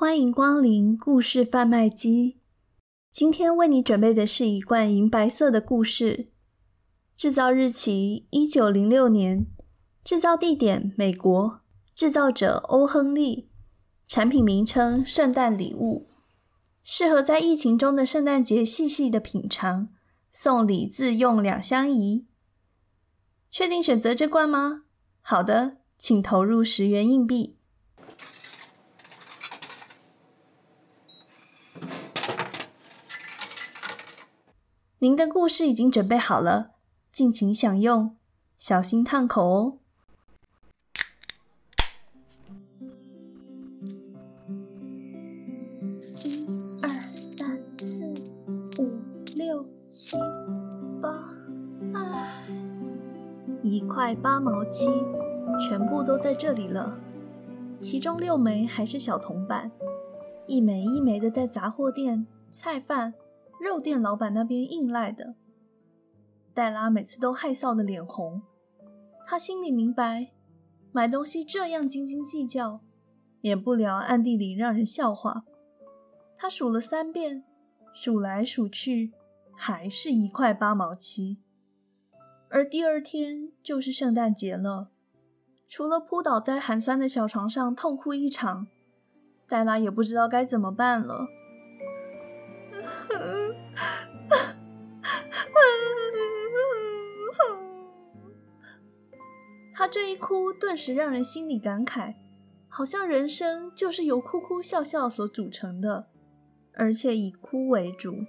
欢迎光临故事贩卖机。今天为你准备的是一罐银白色的故事，制造日期一九零六年，制造地点美国，制造者欧亨利，产品名称圣诞礼物，适合在疫情中的圣诞节细细的品尝，送礼自用两相宜。确定选择这罐吗？好的，请投入十元硬币。您的故事已经准备好了，尽情享用，小心烫口哦。一、二、三、四、五、六、七、八，唉，一块八毛七，全部都在这里了。其中六枚还是小铜板，一枚一枚的在杂货店、菜贩。肉店老板那边硬赖的，黛拉每次都害臊的脸红。她心里明白，买东西这样斤斤计较，免不了暗地里让人笑话。她数了三遍，数来数去，还是一块八毛七。而第二天就是圣诞节了，除了扑倒在寒酸的小床上痛哭一场，黛拉也不知道该怎么办了。他这一哭，顿时让人心里感慨，好像人生就是由哭哭笑笑所组成的，而且以哭为主。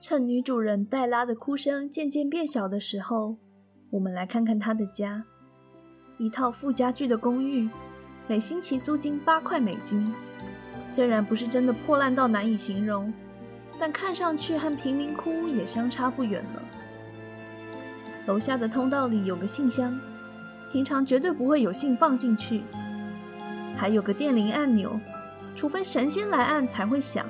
趁女主人黛拉的哭声渐渐变小的时候，我们来看看她的家，一套附家具的公寓，每星期租金八块美金。虽然不是真的破烂到难以形容，但看上去和贫民窟也相差不远了。楼下的通道里有个信箱。平常绝对不会有信放进去，还有个电铃按钮，除非神仙来按才会响。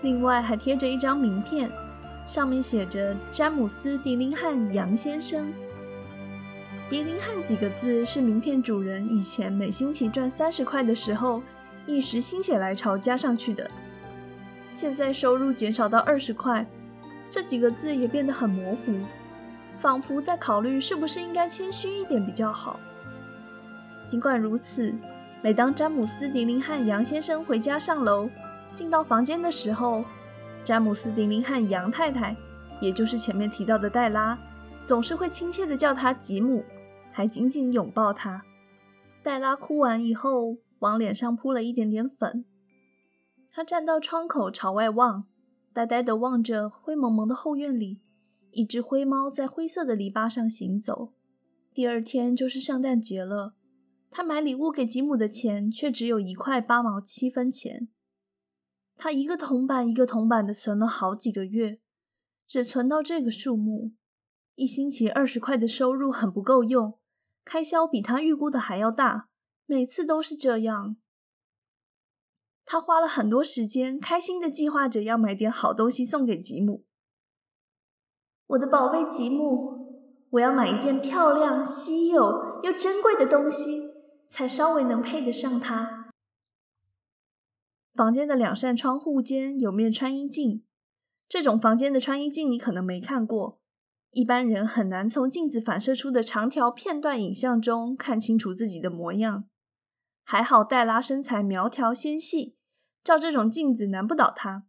另外还贴着一张名片，上面写着“詹姆斯·迪林汉杨先生”。迪林汉几个字是名片主人以前每星期赚三十块的时候一时心血来潮加上去的。现在收入减少到二十块，这几个字也变得很模糊。仿佛在考虑是不是应该谦虚一点比较好。尽管如此，每当詹姆斯·迪林汉杨先生回家上楼，进到房间的时候，詹姆斯·迪林汉杨太太，也就是前面提到的黛拉，总是会亲切地叫他吉姆，还紧紧拥抱他。黛拉哭完以后，往脸上扑了一点点粉。他站到窗口朝外望，呆呆地望着灰蒙蒙的后院里。一只灰猫在灰色的篱笆上行走。第二天就是圣诞节了，他买礼物给吉姆的钱却只有一块八毛七分钱。他一个铜板一个铜板的存了好几个月，只存到这个数目。一星期二十块的收入很不够用，开销比他预估的还要大，每次都是这样。他花了很多时间，开心地计划着要买点好东西送给吉姆。我的宝贝吉姆，我要买一件漂亮、稀有又珍贵的东西，才稍微能配得上它。房间的两扇窗户间有面穿衣镜，这种房间的穿衣镜你可能没看过，一般人很难从镜子反射出的长条片段影像中看清楚自己的模样。还好黛拉身材苗条纤细，照这种镜子难不倒他。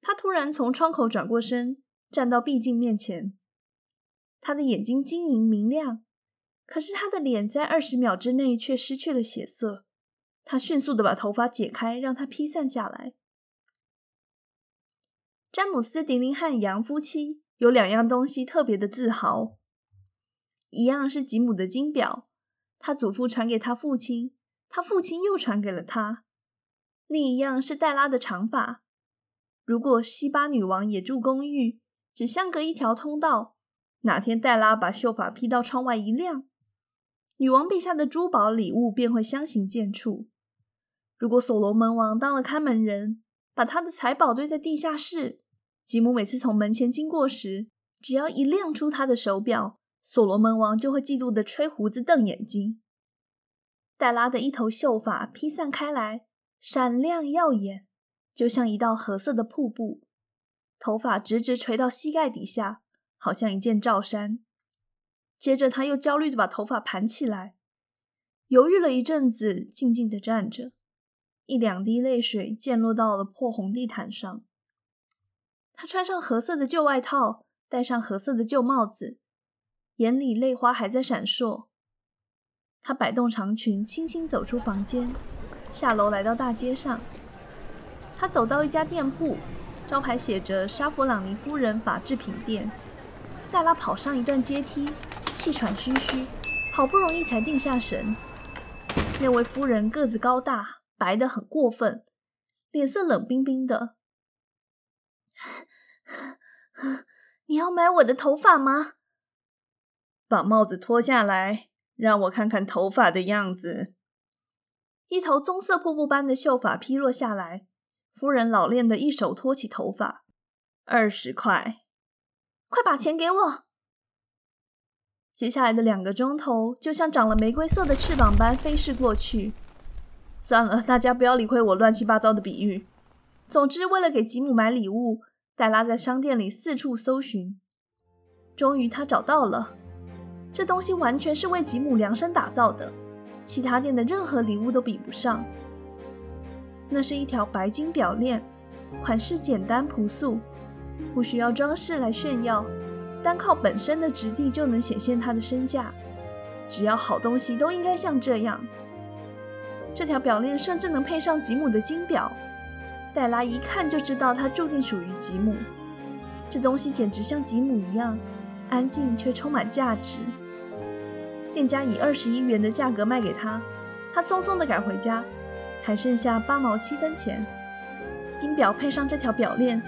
他突然从窗口转过身。站到壁镜面前，他的眼睛晶莹明亮，可是他的脸在二十秒之内却失去了血色。他迅速的把头发解开，让它披散下来。詹姆斯·迪林汉杨夫妻有两样东西特别的自豪，一样是吉姆的金表，他祖父传给他父亲，他父亲又传给了他；另一样是黛拉的长发。如果西巴女王也住公寓，只相隔一条通道，哪天黛拉把秀发披到窗外一亮，女王陛下的珠宝礼物便会相形见绌。如果所罗门王当了看门人，把他的财宝堆在地下室，吉姆每次从门前经过时，只要一亮出他的手表，所罗门王就会嫉妒的吹胡子瞪眼睛。黛拉的一头秀发披散开来，闪亮耀眼，就像一道褐色的瀑布。头发直直垂到膝盖底下，好像一件罩衫。接着，他又焦虑地把头发盘起来，犹豫了一阵子，静静地站着。一两滴泪水溅落到了破红地毯上。他穿上褐色的旧外套，戴上褐色的旧帽子，眼里泪花还在闪烁。他摆动长裙，轻轻走出房间，下楼来到大街上。他走到一家店铺，招牌写着“沙弗朗尼夫人法制品店”。黛拉跑上一段阶梯，气喘吁吁，好不容易才定下神。那位夫人个子高大，白得很过分，脸色冷冰冰的。你要买我的头发吗？把帽子脱下来，让我看看头发的样子。一头棕色瀑布般的秀发披落下来，夫人老练的一手托起头发。二十块，快把钱给我！接下来的两个钟头，就像长了玫瑰色的翅膀般飞逝过去。算了，大家不要理会我乱七八糟的比喻。总之，为了给吉姆买礼物，黛拉在商店里四处搜寻。终于，她找到了。这东西完全是为吉姆量身打造的，其他店的任何礼物都比不上。那是一条白金表链，款式简单朴素，不需要装饰来炫耀，单靠本身的质地就能显现它的身价。只要好东西都应该像这样。这条表链甚至能配上吉姆的金表，黛拉一看就知道它注定属于吉姆。这东西简直像吉姆一样，安静却充满价值。店家以二十一元的价格卖给他，他匆匆地赶回家，还剩下八毛七分钱。金表配上这条表链，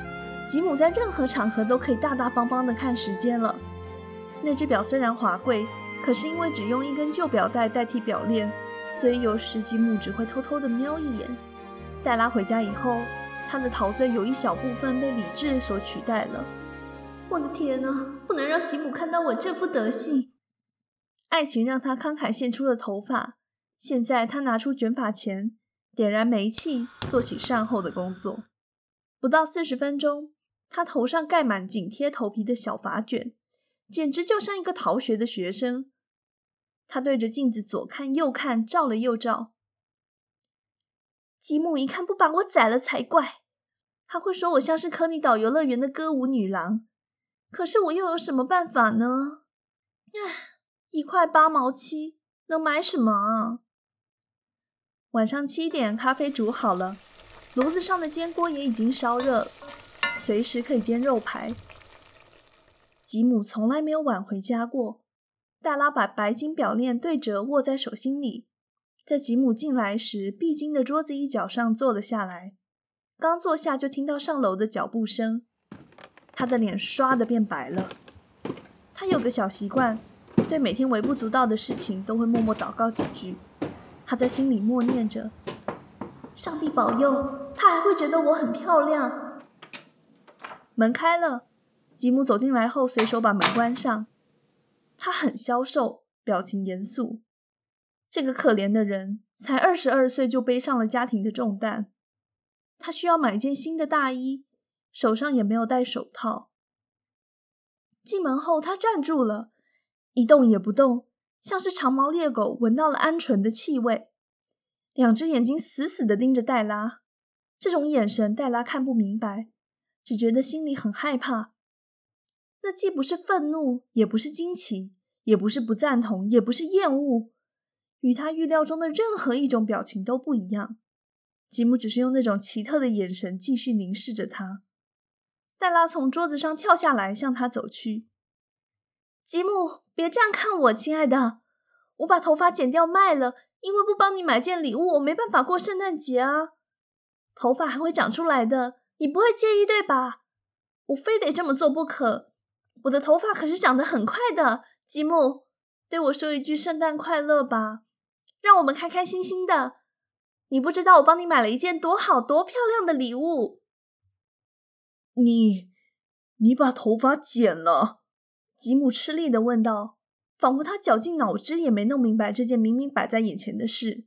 吉姆在任何场合都可以大大方方地看时间了。那只表虽然华贵，可是因为只用一根旧表带代替表链，所以有时吉姆只会偷偷地瞄一眼。黛拉回家以后，他的陶醉有一小部分被理智所取代了。我的天哪，不能让吉姆看到我这副德行。爱情让他慷慨献出了头发，现在他拿出卷发钳，点燃煤气，做起善后的工作。不到四十分钟，他头上盖满紧贴头皮的小发卷，简直就像一个逃学的学生。他对着镜子左看右看，照了又照。吉姆一看不把我宰了才怪，他会说我像是科尼岛游乐园的歌舞女郎。可是我又有什么办法呢？唉。一块八毛七，能买什么啊？晚上七点，咖啡煮好了，炉子上的煎锅也已经烧热，随时可以煎肉排。吉姆从来没有晚回家过。黛拉把白金表链对折握在手心里，在吉姆进来时，必经的桌子一角上坐了下来。刚坐下，就听到上楼的脚步声，他的脸刷的变白了。他有个小习惯。对每天微不足道的事情，都会默默祷告几句。他在心里默念着：“上帝保佑，他还会觉得我很漂亮。”门开了，吉姆走进来后，随手把门关上。他很消瘦，表情严肃。这个可怜的人才二十二岁，就背上了家庭的重担。他需要买一件新的大衣，手上也没有戴手套。进门后，他站住了。一动也不动，像是长毛猎狗闻到了鹌鹑的气味。两只眼睛死死地盯着黛拉，这种眼神黛拉看不明白，只觉得心里很害怕。那既不是愤怒，也不是惊奇，也不是不赞同，也不是厌恶，与他预料中的任何一种表情都不一样。吉姆只是用那种奇特的眼神继续凝视着他。黛拉从桌子上跳下来，向他走去。吉姆。别这样看我，亲爱的，我把头发剪掉卖了，因为不帮你买件礼物，我没办法过圣诞节啊。头发还会长出来的，你不会介意对吧？我非得这么做不可。我的头发可是长得很快的，吉姆，对我说一句圣诞快乐吧，让我们开开心心的。你不知道我帮你买了一件多好多漂亮的礼物。你，你把头发剪了？吉姆吃力地问道，仿佛他绞尽脑汁也没弄明白这件明明摆在眼前的事。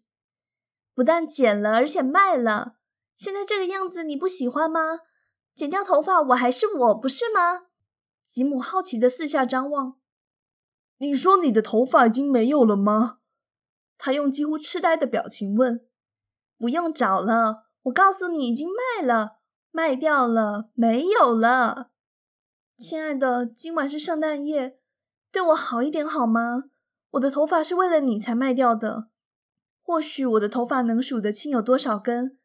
不但剪了，而且卖了。现在这个样子你不喜欢吗？剪掉头发，我还是我，不是吗？吉姆好奇地四下张望。你说你的头发已经没有了吗？他用几乎痴呆的表情问。不用找了，我告诉你，已经卖了，卖掉了，没有了。亲爱的，今晚是圣诞夜，对我好一点好吗？我的头发是为了你才卖掉的。或许我的头发能数得清有多少根，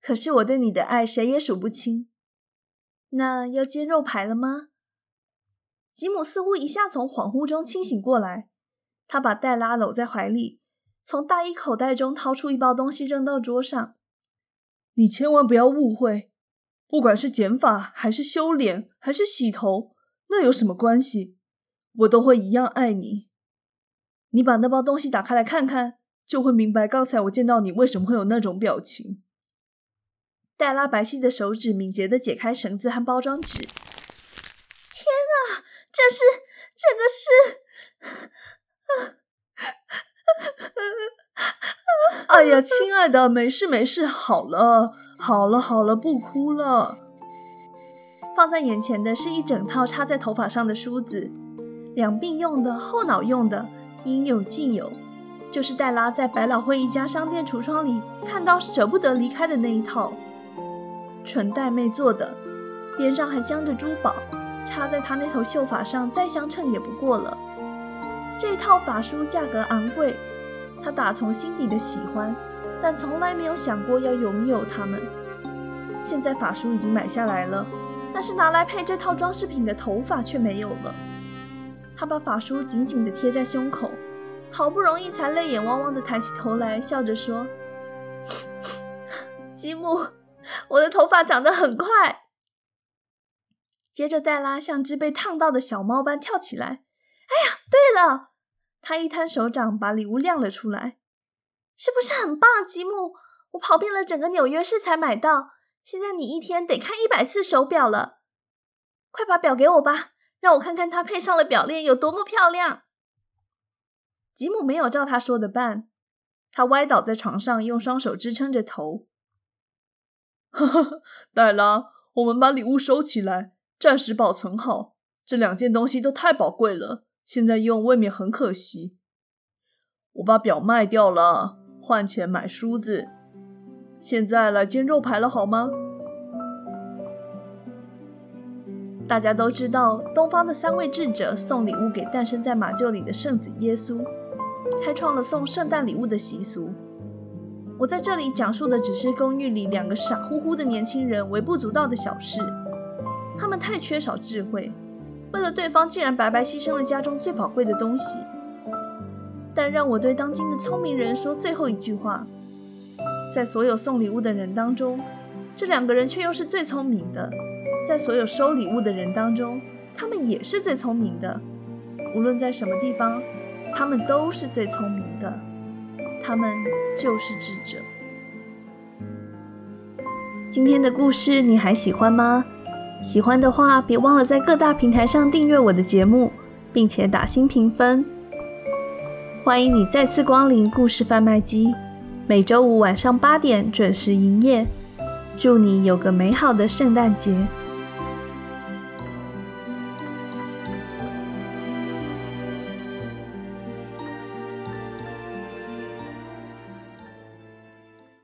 可是我对你的爱谁也数不清。那要煎肉排了吗？吉姆似乎一下从恍惚中清醒过来，他把黛拉搂在怀里，从大衣口袋中掏出一包东西扔到桌上。你千万不要误会，不管是剪发，还是修脸，还是洗头，那有什么关系？我都会一样爱你。你把那包东西打开来看看，就会明白刚才我见到你为什么会有那种表情。黛拉白皙的手指敏捷地解开绳子和包装纸。天啊，这是，这个是…… 哎呀，亲爱的，没事没事，好了好了好了，不哭了。放在眼前的是一整套插在头发上的梳子，两鬓用的，后脑用的。应有尽有，就是黛拉在百老汇一家商店橱窗里看到舍不得离开的那一套，纯黛妹做的，边上还镶着珠宝，插在她那头秀发上再相称也不过了。这套法梳价格昂贵，他打从心底的喜欢，但从来没有想过要拥有它们。现在发梳已经买下来了，但是拿来配这套装饰品的头发却没有了。他把发梳紧紧地贴在胸口，好不容易才泪眼汪汪地抬起头来，笑着说：“ 吉姆，我的头发长得很快。”接着，黛拉像只被烫到的小猫般跳起来。“哎呀，对了！”他一摊手掌，把礼物亮了出来。“是不是很棒，吉姆？我跑遍了整个纽约市才买到。现在你一天得看一百次手表了。快把表给我吧。”让我看看它配上了表链有多么漂亮。吉姆没有照他说的办，他歪倒在床上，用双手支撑着头。呵呵，黛拉，我们把礼物收起来，暂时保存好。这两件东西都太宝贵了，现在用未免很可惜。我把表卖掉了，换钱买梳子。现在来煎肉排了，好吗？大家都知道，东方的三位智者送礼物给诞生在马厩里的圣子耶稣，开创了送圣诞礼物的习俗。我在这里讲述的只是公寓里两个傻乎乎的年轻人微不足道的小事。他们太缺少智慧，为了对方竟然白白牺牲了家中最宝贵的东西。但让我对当今的聪明人说最后一句话：在所有送礼物的人当中，这两个人却又是最聪明的。在所有收礼物的人当中，他们也是最聪明的。无论在什么地方，他们都是最聪明的。他们就是智者。今天的故事你还喜欢吗？喜欢的话，别忘了在各大平台上订阅我的节目，并且打新评分。欢迎你再次光临故事贩卖机，每周五晚上八点准时营业。祝你有个美好的圣诞节。